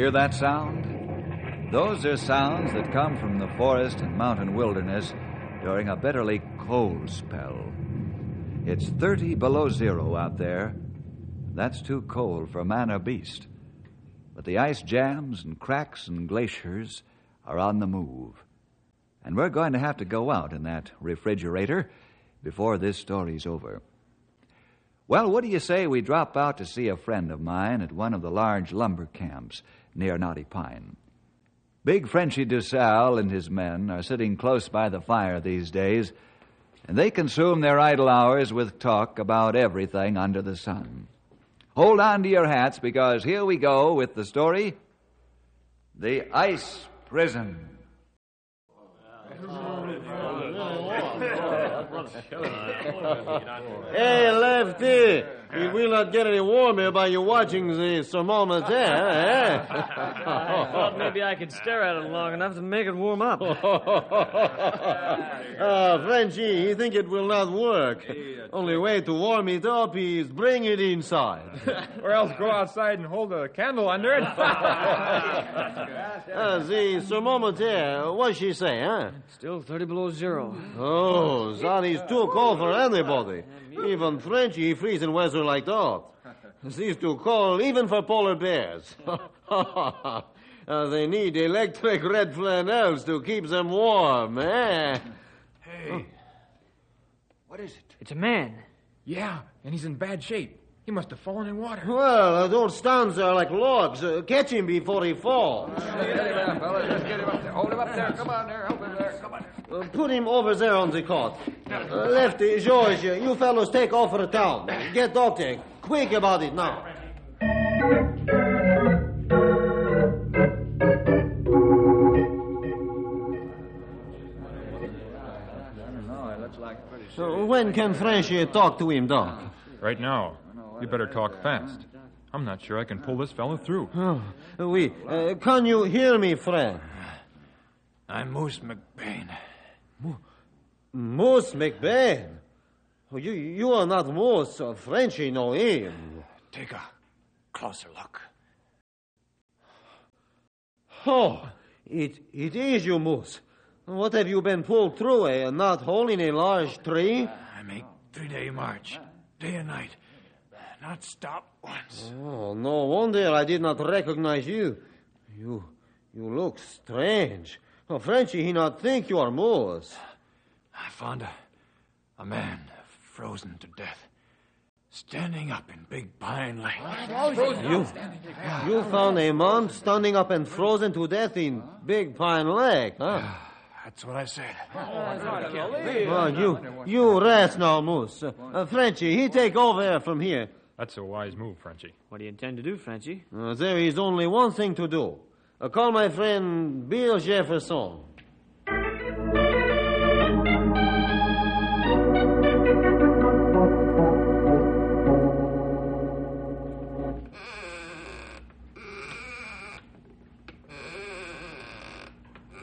Hear that sound? Those are sounds that come from the forest and mountain wilderness during a bitterly cold spell. It's 30 below zero out there. That's too cold for man or beast. But the ice jams and cracks and glaciers are on the move. And we're going to have to go out in that refrigerator before this story's over. Well, what do you say we drop out to see a friend of mine at one of the large lumber camps near Knotty Pine? Big Frenchy DuSalle and his men are sitting close by the fire these days, and they consume their idle hours with talk about everything under the sun. Hold on to your hats because here we go with the story The Ice Prison. Hey, Lefty, we will not get any warmer by you watching the thermometer, eh? thought maybe I could stare at it long enough to make it warm up. Ah, Frenchy, you think it will not work. Only way to warm it up is bring it inside. or else go outside and hold a candle under it. Ah, the thermometer, what she say, huh? Still 30 below zero. Oh, that is too cold for anybody. Even Frenchy freeze in weather like that. This is too cold even for polar bears. Uh, they need electric red flannels to keep them warm, eh? hey. What is it? It's a man. Yeah, and he's in bad shape. He must have fallen in water. Well, uh, don't stand there like logs. Uh, catch him before he falls. Get him up, fellas. Just get him up there. Hold him up there. Come on there. Help him there. Come on. Uh, put him over there on the cot. Uh, Lefty, George, you fellows take off for the town. Get doctor. Quick about it now. So when can Frenchy talk to him, Doc? Right now. You better talk fast. I'm not sure I can pull this fellow through. Oh, oui. Uh, can you hear me, friend? I'm Moose McBain. Moose McBain. Oh, you, you are not Moose. Uh, Frenchy know him. Take a closer look. Oh, it, it is you, Moose. What have you been pulled through, a knot hole in a large tree? I make three-day march, day and night. Not stop once. Oh, no wonder I did not recognize you. You, you look strange. Oh, Frenchy, he not think you are Moose. I found a, a man frozen to death, standing up in Big Pine Lake. You, you found a man standing up and frozen to death in Big Pine Lake, huh? That's what I said. Oh, you, you rest now, Moose. Uh, Frenchy, he take over from here. That's a wise move, Frenchy. What do you intend to do, Frenchy? Uh, there is only one thing to do. Uh, call my friend Bill Jefferson.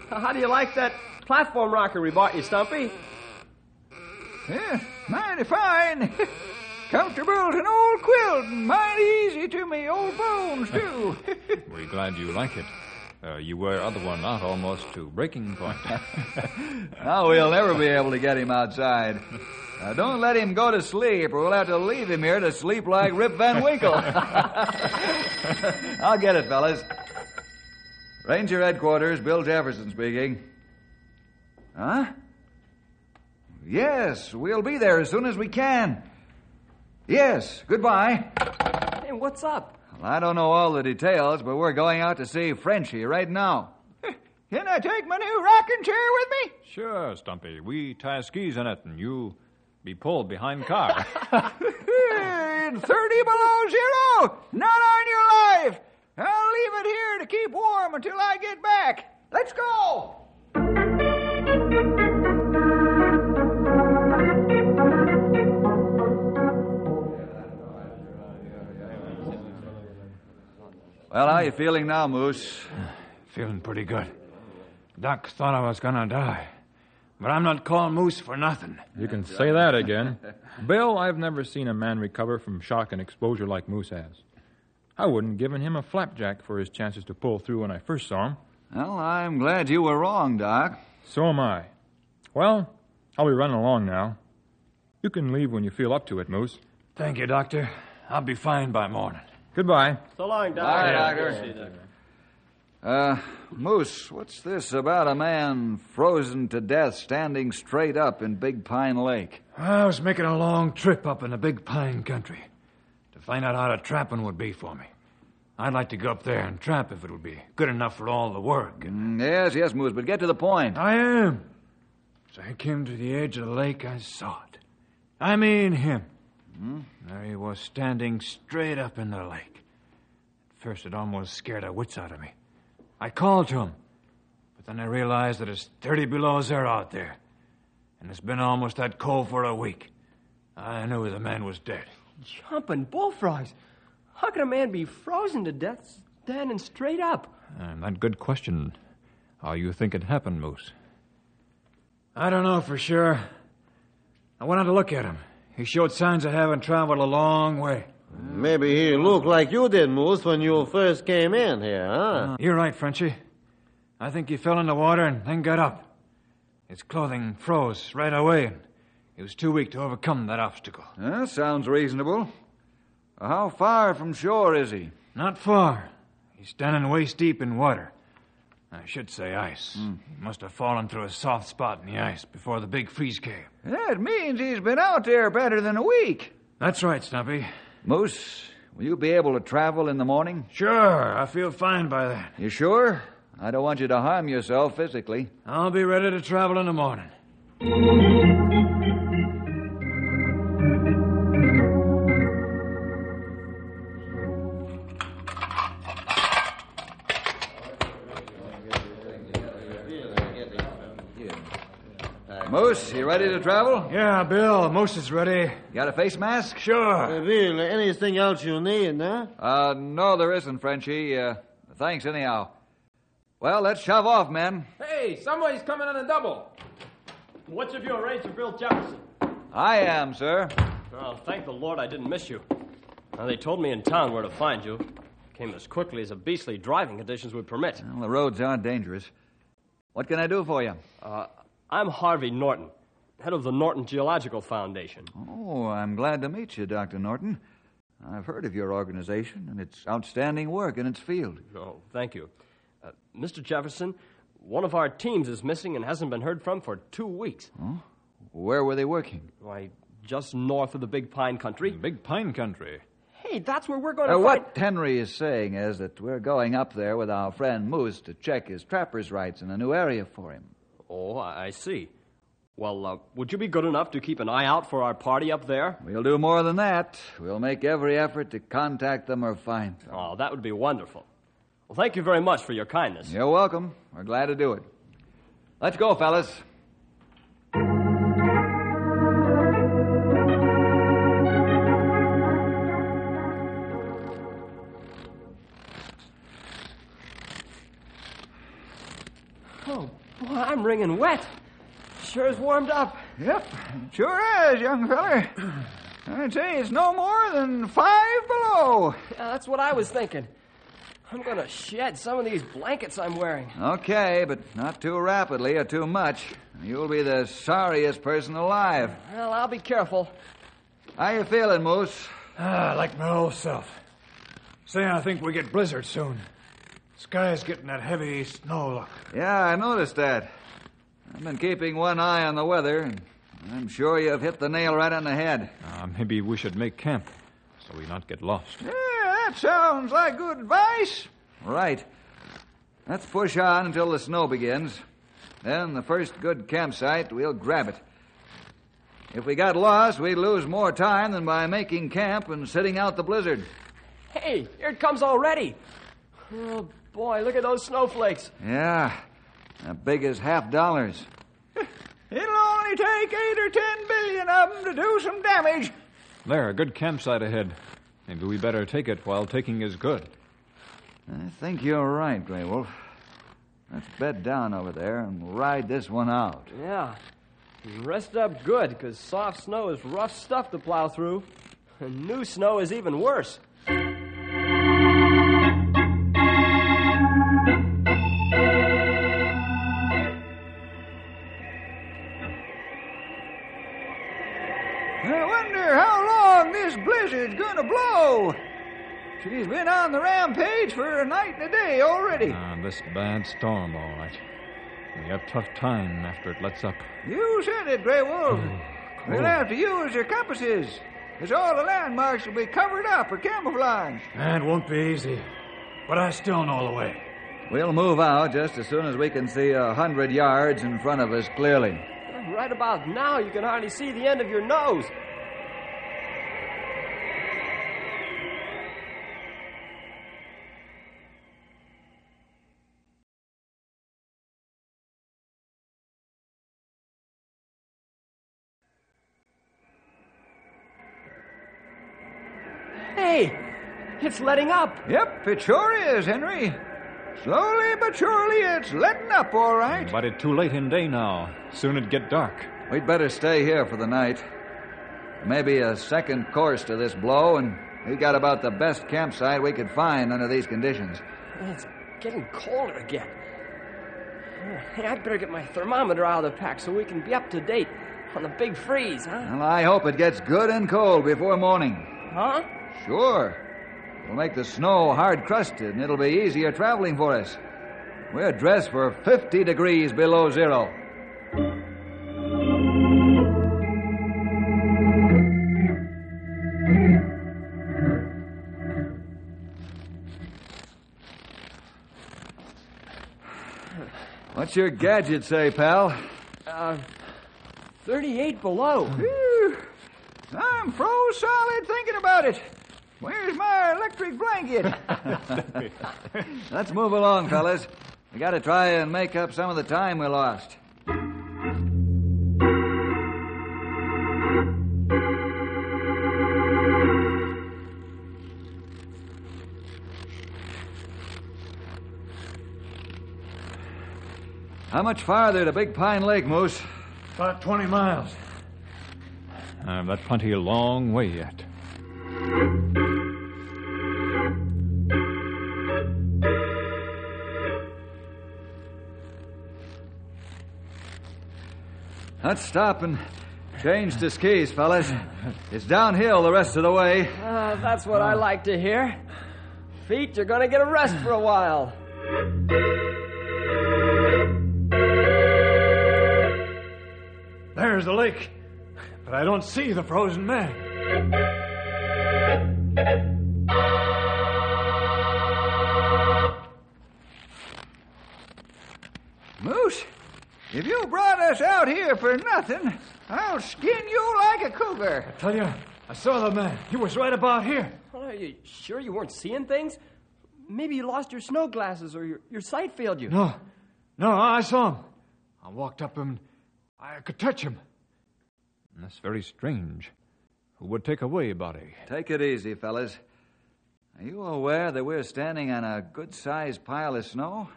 How do you like that platform rocker we bought you, Stumpy? Yeah, mighty fine. Comfortable as an old quilt, and mighty easy to me, old bones, too. We're glad you like it. Uh, you wear other one out almost to breaking point. now we'll never be able to get him outside. Now don't let him go to sleep, or we'll have to leave him here to sleep like Rip Van Winkle. I'll get it, fellas. Ranger headquarters, Bill Jefferson speaking. Huh? Yes, we'll be there as soon as we can. Yes, goodbye. Hey, what's up? Well, I don't know all the details, but we're going out to see Frenchy right now. Can I take my new rocking chair with me? Sure, Stumpy. We tie skis in it, and you be pulled behind car. In 30 below zero! Not on your life! I'll leave it here to keep warm until I get back. Let's go! Well, how are you feeling now, Moose? Feeling pretty good. Doc thought I was gonna die. But I'm not called Moose for nothing. You can say that again. Bill, I've never seen a man recover from shock and exposure like Moose has. I wouldn't have given him a flapjack for his chances to pull through when I first saw him. Well, I'm glad you were wrong, Doc. So am I. Well, I'll be running along now. You can leave when you feel up to it, Moose. Thank you, Doctor. I'll be fine by morning. Goodbye. So long, Doc. Bye, Doctor. good to see you, Doctor. Uh, Moose, what's this about a man frozen to death standing straight up in Big Pine Lake? I was making a long trip up in the Big Pine country to find out how the trapping would be for me. I'd like to go up there and trap if it would be good enough for all the work. Mm, yes, yes, Moose, but get to the point. I am. As I came to the edge of the lake, I saw it. I mean him. Hmm? There he was standing straight up in the lake. At first, it almost scared the wits out of me. I called to him, but then I realized that it's 30 below zero out there, and it's been almost that cold for a week. I knew the man was dead. Jumping bullfrogs. How can a man be frozen to death standing straight up? Uh, and that good question. How you think it happened, Moose? I don't know for sure. I went out to look at him. He showed signs of having traveled a long way. Maybe he looked like you did, Moose, when you first came in here, huh? You're right, Frenchy. I think he fell in the water and then got up. His clothing froze right away, and he was too weak to overcome that obstacle. Uh, sounds reasonable. How far from shore is he? Not far. He's standing waist deep in water. I should say ice. Hmm. He must have fallen through a soft spot in the ice before the big freeze came. That means he's been out there better than a week. That's right, Stumpy. Moose, will you be able to travel in the morning? Sure, I feel fine by that. You sure? I don't want you to harm yourself physically. I'll be ready to travel in the morning. Moose, you ready to travel? Yeah, Bill, Moose is ready. Got a face mask? Sure. Uh, really, anything else you need, huh? Uh, no, there isn't, Frenchy. Uh, thanks anyhow. Well, let's shove off, men. Hey, somebody's coming on a double. What's if you arrange for Bill Jefferson? I am, sir. Oh, thank the Lord I didn't miss you. Now, they told me in town where to find you. Came as quickly as the beastly driving conditions would permit. Well, the roads aren't dangerous. What can I do for you? Uh, I'm Harvey Norton, head of the Norton Geological Foundation. Oh, I'm glad to meet you, Dr. Norton. I've heard of your organization and its outstanding work in its field. Oh, thank you. Uh, Mr. Jefferson, one of our teams is missing and hasn't been heard from for two weeks. Where were they working? Why, just north of the Big Pine Country. Big Pine Country. Hey, that's where we're going to Uh, find... what Henry is saying is that we're going up there with our friend Moose to check his trapper's rights in a new area for him. Oh, I see. Well, uh, would you be good enough to keep an eye out for our party up there? We'll do more than that. We'll make every effort to contact them or find them. Oh, that would be wonderful. Well, thank you very much for your kindness. You're welcome. We're glad to do it. Let's go, fellas. I'm wet. Sure is warmed up. Yep, sure is, young feller. I'd say it's no more than five below. Yeah, that's what I was thinking. I'm going to shed some of these blankets I'm wearing. Okay, but not too rapidly or too much. You'll be the sorriest person alive. Well, I'll be careful. How you feeling, Moose? Ah, like my old self. Say, I think we get blizzard soon. Sky's getting that heavy snow look. Yeah, I noticed that. I've been keeping one eye on the weather, and I'm sure you've hit the nail right on the head. Uh, maybe we should make camp so we not get lost. Yeah, that sounds like good advice. Right. Let's push on until the snow begins. Then, the first good campsite, we'll grab it. If we got lost, we'd lose more time than by making camp and sitting out the blizzard. Hey, here it comes already. Oh, boy, look at those snowflakes. Yeah, as big as half dollars. It'll only take eight or ten billion of them to do some damage. There, a good campsite ahead. Maybe we better take it while taking is good. I think you're right, Grey Wolf. Let's bed down over there and ride this one out. Yeah. Rest up good, because soft snow is rough stuff to plow through. And new snow is even worse. Wonder how long this blizzard's gonna blow. She's been on the rampage for a night and a day already. Ah, this bad storm, all right. We have tough time after it lets up. You said it, Grey Wolf. We'll have to use your compasses, as all the landmarks will be covered up or camouflaged. That won't be easy. But I still know the way. We'll move out just as soon as we can see a hundred yards in front of us clearly. Right about now, you can hardly see the end of your nose. It's letting up. Yep, it sure is, Henry. Slowly but surely, it's letting up, all right. But it's too late in day now. Soon it'd get dark. We'd better stay here for the night. Maybe a second course to this blow, and we got about the best campsite we could find under these conditions. It's getting colder again. Hey, I'd better get my thermometer out of the pack so we can be up to date on the big freeze, huh? Well, I hope it gets good and cold before morning. Huh? Sure. We'll make the snow hard crusted, and it'll be easier traveling for us. We're dressed for 50 degrees below zero. What's your gadget say, pal? Uh, 38 below. I'm froze solid thinking about it. Where's my electric blanket? Let's move along, fellas. We gotta try and make up some of the time we lost. How much farther to Big Pine Lake, Moose? About 20 miles. Uh, that's plenty a long way yet. Let's stop and change to skis, fellas. It's downhill the rest of the way. Uh, that's what I like to hear. Feet, you're going to get a rest for a while. There's the lake. But I don't see the frozen man. Us out here for nothing, I'll skin you like a cougar. I tell you, I saw the man. He was right about here. Are you sure you weren't seeing things? Maybe you lost your snow glasses or your, your sight failed you. No, no, I saw him. I walked up him. I could touch him. That's very strange. Who would take away a body? Take it easy, fellas. Are you aware that we're standing on a good sized pile of snow?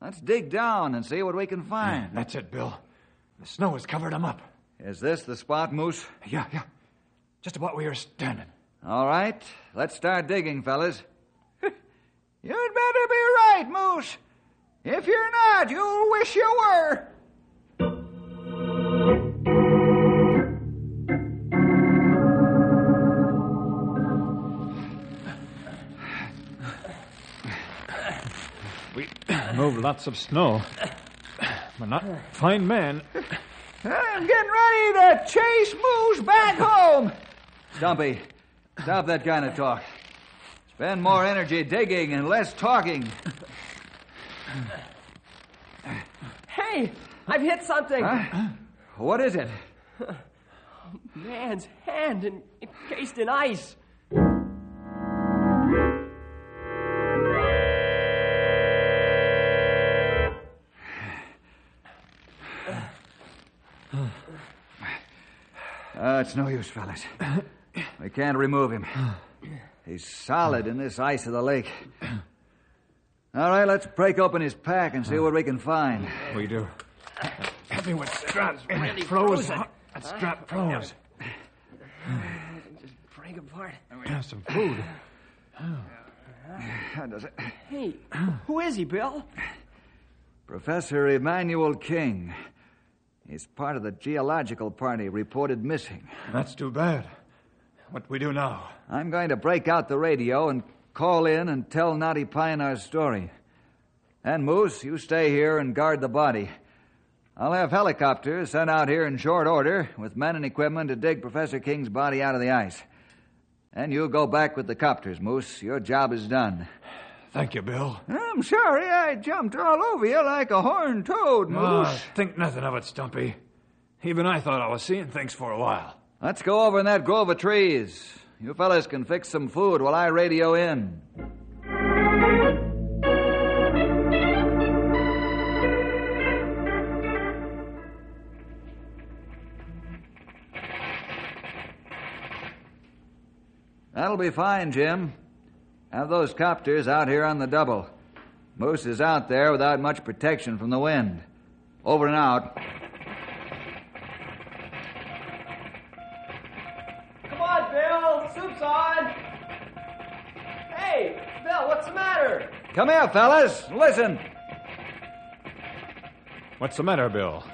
Let's dig down and see what we can find. That's it, Bill. The snow has covered them up. Is this the spot, Moose? Yeah, yeah. Just about where you're standing. All right. Let's start digging, fellas. You'd better be right, Moose. If you're not, you'll wish you were. Moved lots of snow, but not find man. I'm getting ready to chase Moose back home. Stumpy, stop that kind of talk. Spend more energy digging and less talking. Hey, I've hit something. Huh? What is it? Man's hand en- encased in ice. Uh, it's no use, fellas. We can't remove him. He's solid in this ice of the lake. All right, let's break open his pack and see what we can find. We do. Help me with straps. It froze. That strap froze. Just break apart. We have some food. How does it? Hey, who is he, Bill? Professor Emmanuel King. He's part of the geological party reported missing. That's too bad. What we do now? I'm going to break out the radio and call in and tell Knotty Pine our story. And Moose, you stay here and guard the body. I'll have helicopters sent out here in short order with men and equipment to dig Professor King's body out of the ice. And you go back with the copters, Moose. Your job is done. Thank you, Bill. I'm sorry I jumped all over you like a horned toad, Oh, Moose. think nothing of it, Stumpy. Even I thought I was seeing things for a while. Let's go over in that grove of trees. You fellas can fix some food while I radio in. That'll be fine, Jim. Have those copters out here on the double. Moose is out there without much protection from the wind. Over and out. Come on, Bill. Soup's on. Hey, Bill, what's the matter? Come here, fellas. Listen. What's the matter, Bill?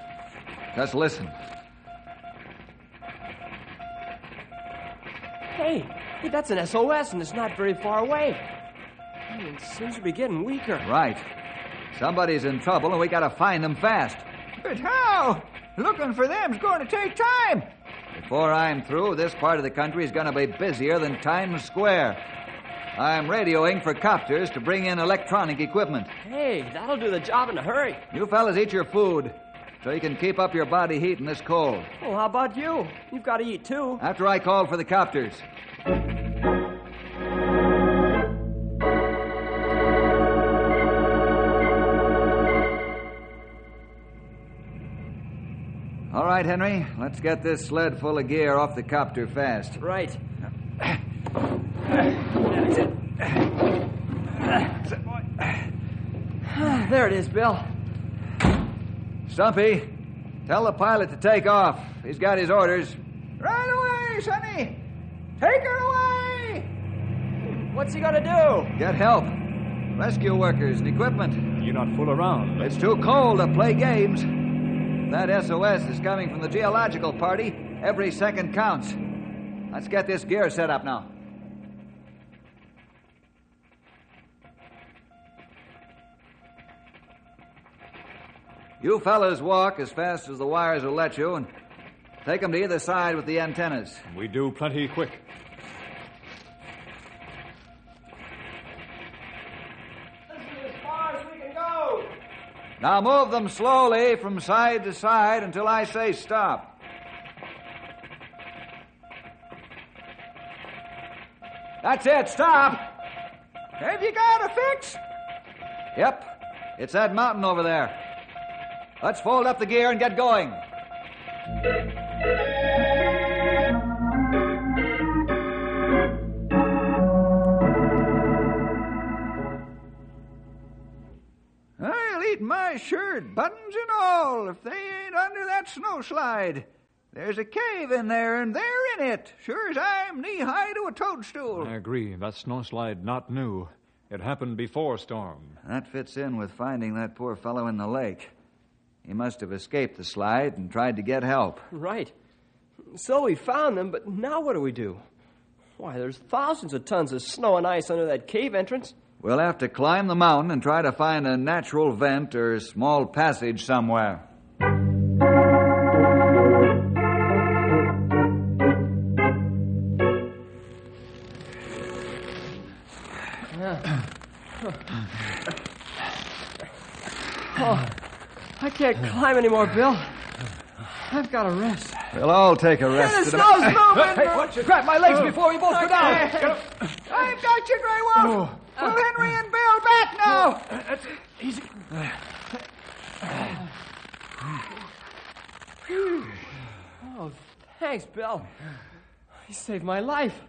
Just listen. Hey, hey, that's an SOS, and it's not very far away. Hey, it seems to be getting weaker. Right. Somebody's in trouble, and we gotta find them fast. But how? Looking for them's going to take time. Before I'm through, this part of the country's gonna be busier than Times Square. I'm radioing for copters to bring in electronic equipment. Hey, that'll do the job in a hurry. You fellas eat your food so you can keep up your body heat in this cold. Well, how about you? You've got to eat too. After I call for the copters. All right, Henry, let's get this sled full of gear off the copter fast. Right. That's it. There it is, Bill. Stumpy, tell the pilot to take off. He's got his orders. Right away, Sonny. Take her away. What's he gonna do? Get help. Rescue workers and equipment. You're not fool around. It's too cold to play games. That SOS is coming from the geological party. Every second counts. Let's get this gear set up now. You fellas walk as fast as the wires will let you and take them to either side with the antennas. We do plenty quick. This is as far as we can go. Now move them slowly from side to side until I say stop. That's it, stop. Have you got a fix? Yep, it's that mountain over there. Let's fold up the gear and get going. My buttons and all, if they ain't under that snowslide. There's a cave in there, and they're in it, sure as I'm knee high to a toadstool. I agree. That snowslide not new. It happened before storm. That fits in with finding that poor fellow in the lake. He must have escaped the slide and tried to get help. Right. So we found them, but now what do we do? Why, there's thousands of tons of snow and ice under that cave entrance. We'll have to climb the mountain and try to find a natural vent or small passage somewhere. Oh, I can't climb anymore, Bill. I've got to rest. We'll all take a rest. Hey, the snow's moving! Hey, watch you grab my legs oh. before we both go down. I've got you, Grey Wolf. Oh. Pull Henry and Bill back now. Easy. Oh, thanks, Bill. You saved my life.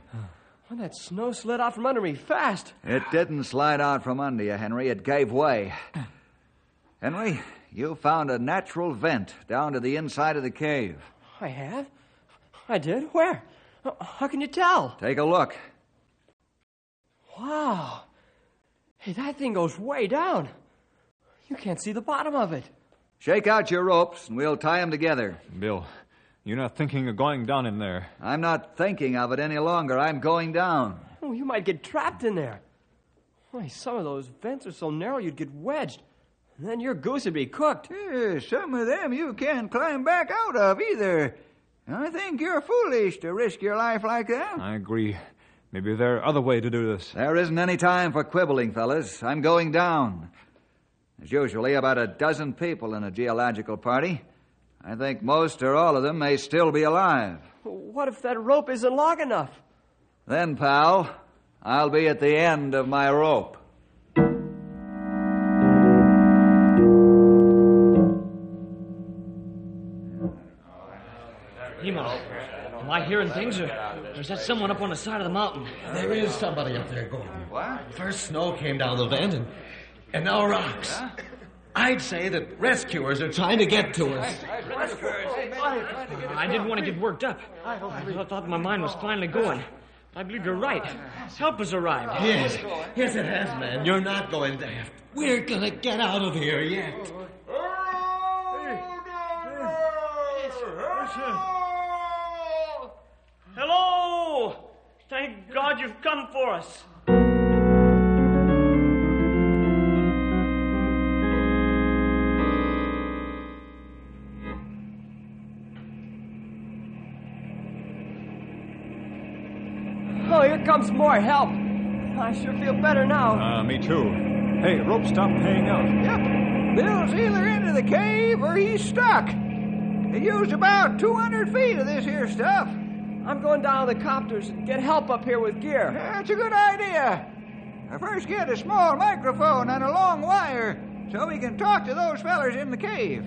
When that snow slid out from under me fast. It didn't slide out from under you, Henry. It gave way. Henry, you found a natural vent down to the inside of the cave. I have? I did? Where? How can you tell? Take a look. Wow. Hey, that thing goes way down. You can't see the bottom of it. Shake out your ropes and we'll tie them together. Bill, you're not thinking of going down in there. I'm not thinking of it any longer. I'm going down. Oh, you might get trapped in there. Why, some of those vents are so narrow you'd get wedged. And then your goose would be cooked. Yeah, some of them you can't climb back out of either. I think you're foolish to risk your life like that. I agree. Maybe there are other way to do this. There isn't any time for quibbling, fellas. I'm going down. There's usually about a dozen people in a geological party. I think most or all of them may still be alive. What if that rope isn't long enough? Then, pal, I'll be at the end of my rope. Emo, am I hearing things, or, or is that someone up on the side of the mountain? There is somebody up there, Gordon. What? First snow came down the vent, and, and now rocks. I'd say that rescuers are trying to get to us. I didn't want to get worked up. I thought my mind was finally going. I believe you're right. Help has arrived. Yes, yes, it has, man. You're not going daft. We're gonna get out of here yet. Hello! Thank God you've come for us. Here comes more help. I sure feel better now. Ah, me too. Hey, rope stopped paying out. Yep. Bill's either into the cave or he's stuck. He used about 200 feet of this here stuff. I'm going down to the copters and get help up here with gear. That's a good idea. I first get a small microphone and a long wire so we can talk to those fellers in the cave.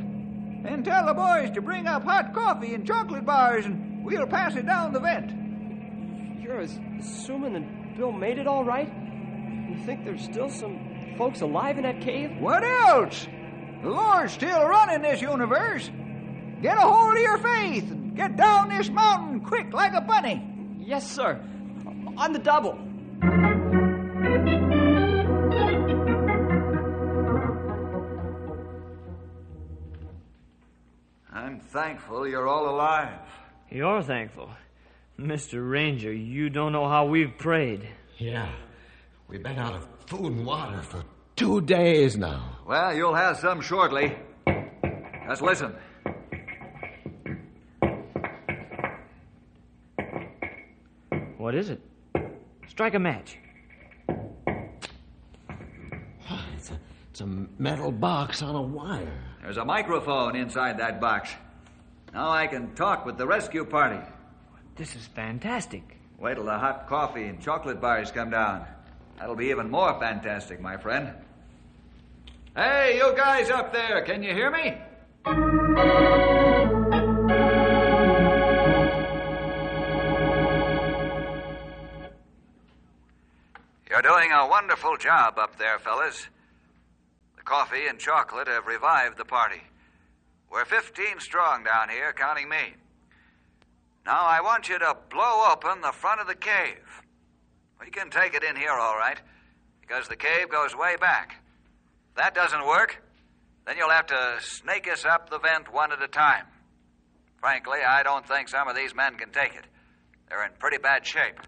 Then tell the boys to bring up hot coffee and chocolate bars and we'll pass it down the vent. You're assuming that Bill made it all right? You think there's still some folks alive in that cave? What else? The Lord's still running this universe. Get a hold of your faith and get down this mountain quick like a bunny. Yes, sir. On the double. I'm thankful you're all alive. You're thankful. Mr. Ranger, you don't know how we've prayed. Yeah, we've been out of food and water for two days now. Well, you'll have some shortly. Just listen. What is it? Strike a match. It's a, it's a metal box on a wire. There's a microphone inside that box. Now I can talk with the rescue party. This is fantastic. Wait till the hot coffee and chocolate bars come down. That'll be even more fantastic, my friend. Hey, you guys up there, can you hear me? You're doing a wonderful job up there, fellas. The coffee and chocolate have revived the party. We're 15 strong down here, counting me. Now I want you to blow open the front of the cave. We can take it in here all right, because the cave goes way back. If that doesn't work, then you'll have to snake us up the vent one at a time. Frankly, I don't think some of these men can take it. They're in pretty bad shape.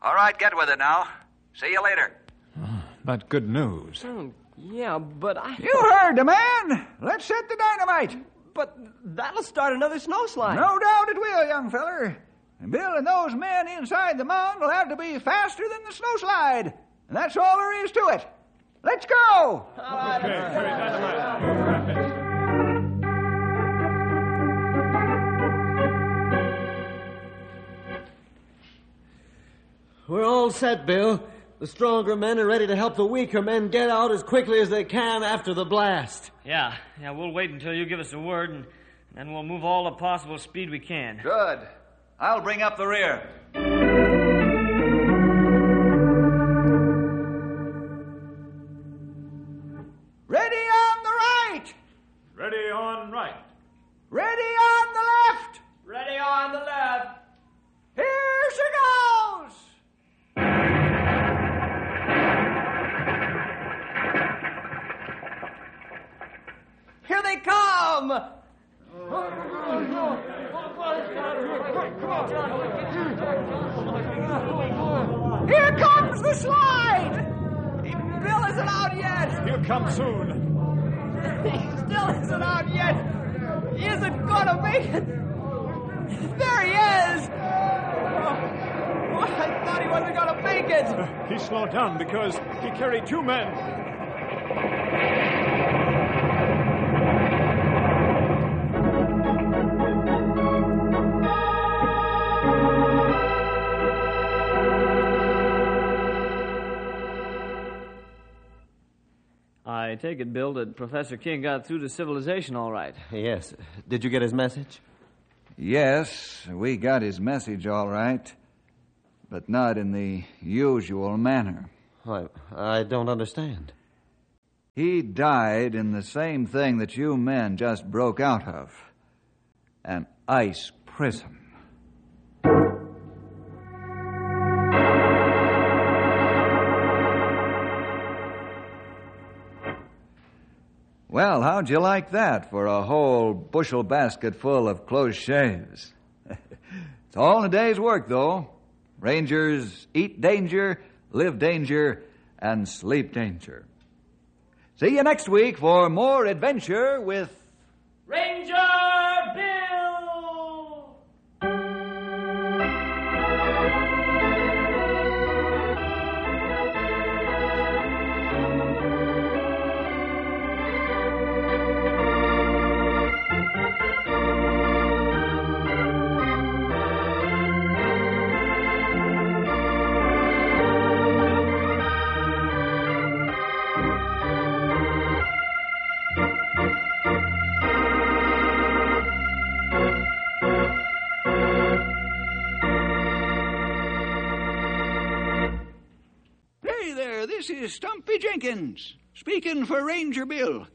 All right, get with it now. See you later. But good news. Oh, yeah, but I. You heard the man. Let's set the dynamite. But that'll start another snowslide. No doubt it will, young feller. And Bill and those men inside the mound will have to be faster than the snowslide. And that's all there is to it. Let's go! We're all set, Bill. The stronger men are ready to help the weaker men get out as quickly as they can after the blast. Yeah, yeah, we'll wait until you give us a word, and then we'll move all the possible speed we can. Good. I'll bring up the rear. Ready on the right! Ready on right. Ready on the left! They come! Here comes the slide! Bill isn't out yet! He'll come soon. He still isn't out yet! He isn't gonna make it! There he is! Oh, I thought he wasn't gonna make it! He slowed down because he carried two men. I take it, Bill, that Professor King got through to civilization all right. Yes. Did you get his message? Yes, we got his message all right, but not in the usual manner. I, I don't understand. He died in the same thing that you men just broke out of an ice prison. Well, how'd you like that for a whole bushel basket full of close shaves? it's all in a day's work, though. Rangers eat danger, live danger, and sleep danger. See you next week for more adventure with Ranger this is Stumpy Jenkins, speaking for Ranger Bill.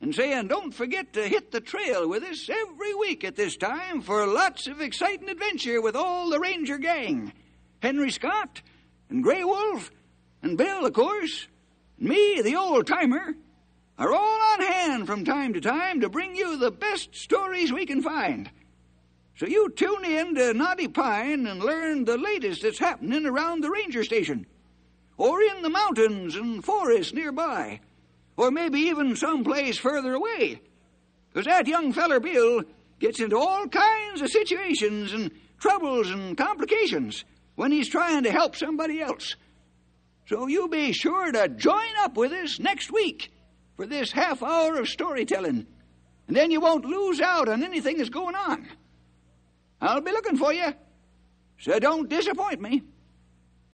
And saying, don't forget to hit the trail with us every week at this time for lots of exciting adventure with all the Ranger gang. Henry Scott, and Grey Wolf, and Bill, of course, and me, the old timer, are all on hand from time to time to bring you the best stories we can find. So you tune in to Knotty Pine and learn the latest that's happening around the ranger station or in the mountains and forests nearby, or maybe even someplace further away. 'Cause that young feller Bill gets into all kinds of situations and troubles and complications when he's trying to help somebody else. So you be sure to join up with us next week for this half hour of storytelling, and then you won't lose out on anything that's going on. I'll be looking for you, so don't disappoint me.